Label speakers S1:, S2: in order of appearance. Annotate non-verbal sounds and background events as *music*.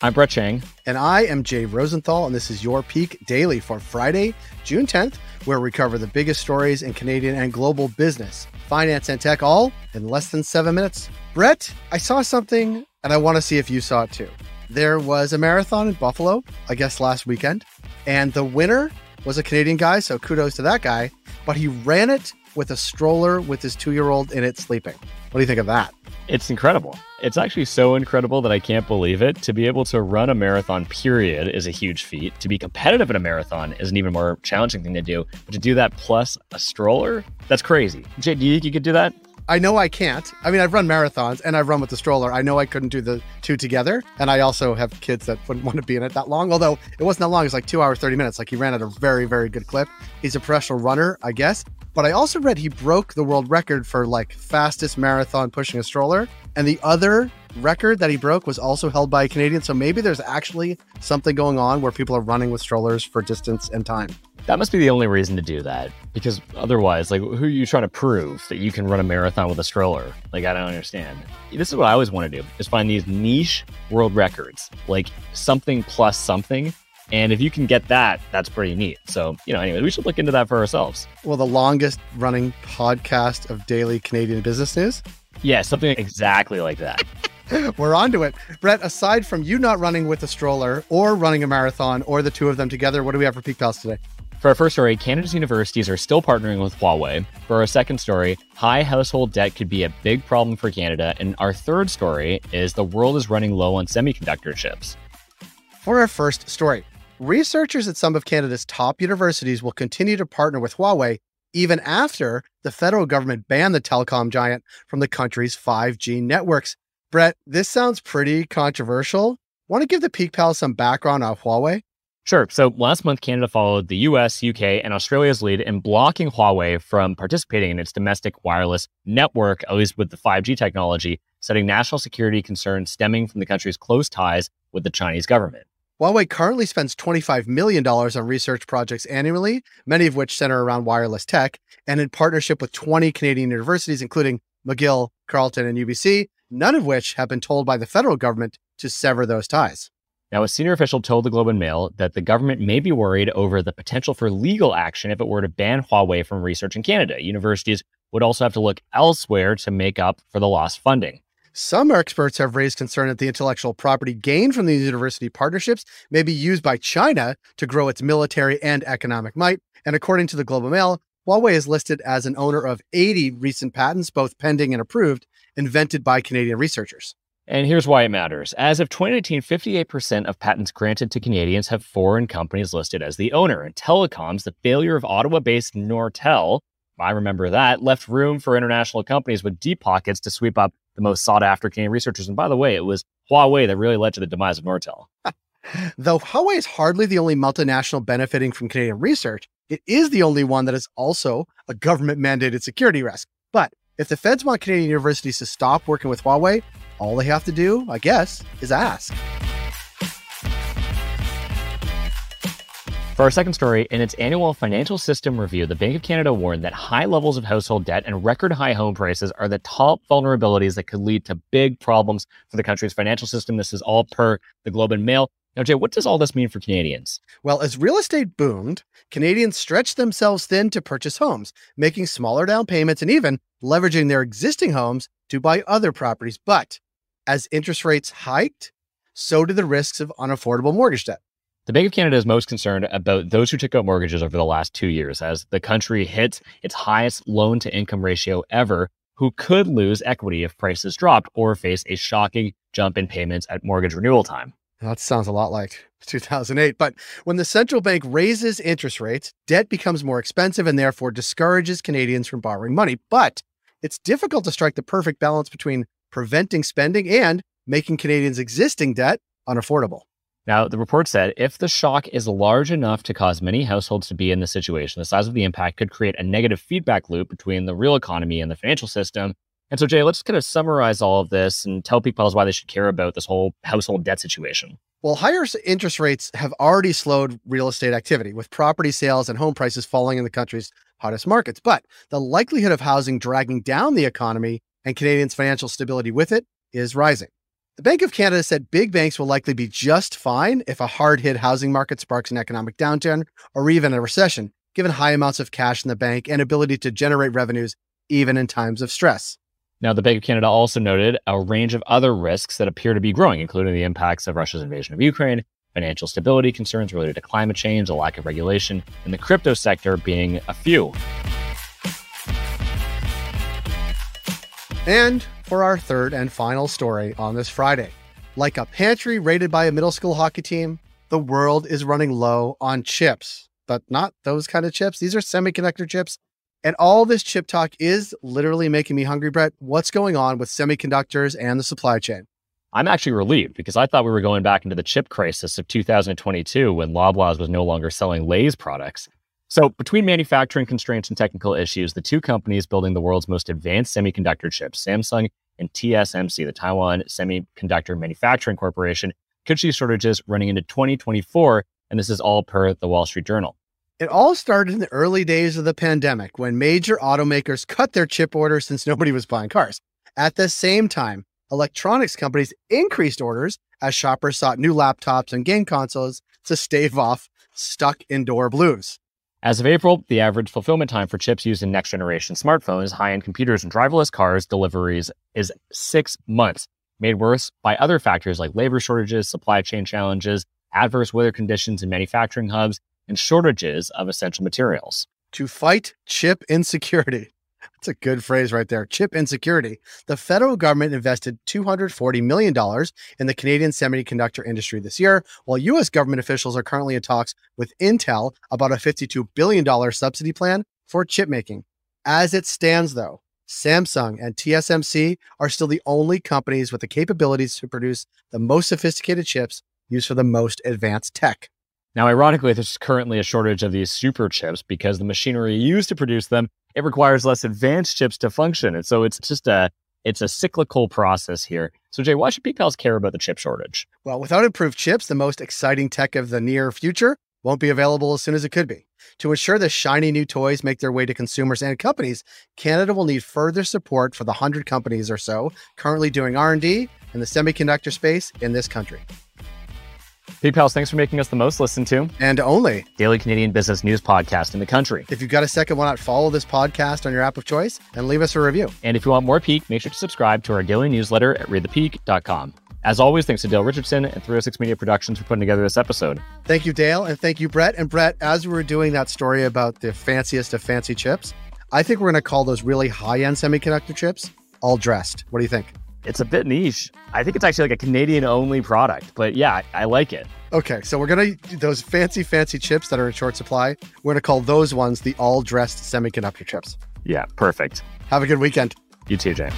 S1: I'm Brett Chang.
S2: And I am Jay Rosenthal, and this is your Peak Daily for Friday, June 10th, where we cover the biggest stories in Canadian and global business, finance, and tech, all in less than seven minutes. Brett, I saw something, and I want to see if you saw it too. There was a marathon in Buffalo, I guess last weekend, and the winner was a Canadian guy, so kudos to that guy, but he ran it with a stroller with his two year old in it sleeping. What do you think of that?
S1: It's incredible. It's actually so incredible that I can't believe it. To be able to run a marathon, period, is a huge feat. To be competitive in a marathon is an even more challenging thing to do. But to do that plus a stroller, that's crazy. Jay, do you think you could do that?
S2: I know I can't. I mean, I've run marathons and I've run with the stroller. I know I couldn't do the two together. And I also have kids that wouldn't want to be in it that long. Although it wasn't that long, it was like two hours, 30 minutes. Like he ran at a very, very good clip. He's a professional runner, I guess. But I also read he broke the world record for like fastest marathon pushing a stroller. And the other record that he broke was also held by a Canadian. So maybe there's actually something going on where people are running with strollers for distance and time.
S1: That must be the only reason to do that. Because otherwise, like, who are you trying to prove that you can run a marathon with a stroller? Like, I don't understand. This is what I always want to do: is find these niche world records, like something plus something. And if you can get that, that's pretty neat. So, you know, anyway, we should look into that for ourselves.
S2: Well, the longest running podcast of daily Canadian business news?
S1: Yeah, something exactly like that. *laughs*
S2: We're on to it. Brett, aside from you not running with a stroller or running a marathon or the two of them together, what do we have for Peak Pals today?
S1: For our first story, Canada's universities are still partnering with Huawei. For our second story, high household debt could be a big problem for Canada. And our third story is the world is running low on semiconductor chips.
S2: For our first story, researchers at some of Canada's top universities will continue to partner with Huawei even after the federal government banned the telecom giant from the country's 5G networks. Brett, this sounds pretty controversial. Want to give the Peak Pal some background on Huawei?
S1: Sure. So last month, Canada followed the US, UK, and Australia's lead in blocking Huawei from participating in its domestic wireless network, at least with the 5G technology, citing national security concerns stemming from the country's close ties with the Chinese government.
S2: Huawei currently spends $25 million on research projects annually, many of which center around wireless tech, and in partnership with 20 Canadian universities, including McGill, Carleton, and UBC, none of which have been told by the federal government to sever those ties.
S1: Now, a senior official told the Globe and Mail that the government may be worried over the potential for legal action if it were to ban Huawei from research in Canada. Universities would also have to look elsewhere to make up for the lost funding.
S2: Some experts have raised concern that the intellectual property gained from these university partnerships may be used by China to grow its military and economic might. And according to the Globe and Mail, Huawei is listed as an owner of 80 recent patents, both pending and approved, invented by Canadian researchers.
S1: And here's why it matters. As of 2019, 58% of patents granted to Canadians have foreign companies listed as the owner. In telecoms, the failure of Ottawa based Nortel, I remember that, left room for international companies with deep pockets to sweep up the most sought after Canadian researchers. And by the way, it was Huawei that really led to the demise of Nortel. *laughs*
S2: Though Huawei is hardly the only multinational benefiting from Canadian research, it is the only one that is also a government mandated security risk. But if the feds want Canadian universities to stop working with Huawei, all they have to do, I guess, is ask.
S1: For our second story, in its annual financial system review, the Bank of Canada warned that high levels of household debt and record high home prices are the top vulnerabilities that could lead to big problems for the country's financial system. This is all per the Globe and Mail. Now, Jay, what does all this mean for Canadians?
S2: Well, as real estate boomed, Canadians stretched themselves thin to purchase homes, making smaller down payments and even leveraging their existing homes to buy other properties. But as interest rates hiked, so did the risks of unaffordable mortgage debt.
S1: The Bank of Canada is most concerned about those who took out mortgages over the last two years as the country hits its highest loan to income ratio ever, who could lose equity if prices dropped or face a shocking jump in payments at mortgage renewal time.
S2: That sounds a lot like 2008. But when the central bank raises interest rates, debt becomes more expensive and therefore discourages Canadians from borrowing money. But it's difficult to strike the perfect balance between preventing spending and making Canadians' existing debt unaffordable.
S1: Now, the report said if the shock is large enough to cause many households to be in this situation, the size of the impact could create a negative feedback loop between the real economy and the financial system. And so, Jay, let's kind of summarize all of this and tell people why they should care about this whole household debt situation.
S2: Well, higher interest rates have already slowed real estate activity, with property sales and home prices falling in the country's hottest markets. But the likelihood of housing dragging down the economy and Canadians' financial stability with it is rising. The Bank of Canada said big banks will likely be just fine if a hard hit housing market sparks an economic downturn or even a recession, given high amounts of cash in the bank and ability to generate revenues even in times of stress.
S1: Now, the Bank of Canada also noted a range of other risks that appear to be growing, including the impacts of Russia's invasion of Ukraine, financial stability concerns related to climate change, a lack of regulation, and the crypto sector being a few.
S2: And for our third and final story on this Friday, like a pantry raided by a middle school hockey team, the world is running low on chips, but not those kind of chips. These are semiconductor chips. And all this chip talk is literally making me hungry, Brett. What's going on with semiconductors and the supply chain?
S1: I'm actually relieved because I thought we were going back into the chip crisis of 2022 when Loblaws was no longer selling Lay's products. So, between manufacturing constraints and technical issues, the two companies building the world's most advanced semiconductor chips, Samsung and TSMC, the Taiwan Semiconductor Manufacturing Corporation, could see shortages running into 2024. And this is all per the Wall Street Journal.
S2: It all started in the early days of the pandemic when major automakers cut their chip orders since nobody was buying cars. At the same time, electronics companies increased orders as shoppers sought new laptops and game consoles to stave off stuck indoor blues.
S1: As of April, the average fulfillment time for chips used in next generation smartphones, high end computers, and driverless cars deliveries is six months, made worse by other factors like labor shortages, supply chain challenges, adverse weather conditions in manufacturing hubs, and shortages of essential materials.
S2: To fight chip insecurity, that's a good phrase right there. Chip insecurity. The federal government invested $240 million in the Canadian semiconductor industry this year, while U.S. government officials are currently in talks with Intel about a $52 billion subsidy plan for chip making. As it stands, though, Samsung and TSMC are still the only companies with the capabilities to produce the most sophisticated chips used for the most advanced tech.
S1: Now, ironically, there's currently a shortage of these super chips because the machinery used to produce them it requires less advanced chips to function. And so it's just a it's a cyclical process here. So Jay, why should Peak Pals care about the chip shortage?
S2: Well, without improved chips, the most exciting tech of the near future won't be available as soon as it could be. To ensure the shiny new toys make their way to consumers and companies, Canada will need further support for the 100 companies or so currently doing R&D in the semiconductor space in this country.
S1: Peak Pals, thanks for making us the most listened to
S2: and only
S1: daily Canadian business news podcast in the country.
S2: If you've got a second, why not follow this podcast on your app of choice and leave us a review?
S1: And if you want more Peak, make sure to subscribe to our daily newsletter at readthepeak.com. As always, thanks to Dale Richardson and 306 Media Productions for putting together this episode.
S2: Thank you, Dale, and thank you, Brett. And Brett, as we were doing that story about the fanciest of fancy chips, I think we're going to call those really high end semiconductor chips all dressed. What do you think?
S1: It's a bit niche. I think it's actually like a Canadian only product, but yeah, I like it.
S2: Okay, so we're gonna those fancy, fancy chips that are in short supply. We're gonna call those ones the all dressed semiconductor chips.
S1: Yeah, perfect.
S2: Have a good weekend.
S1: You too, Jay.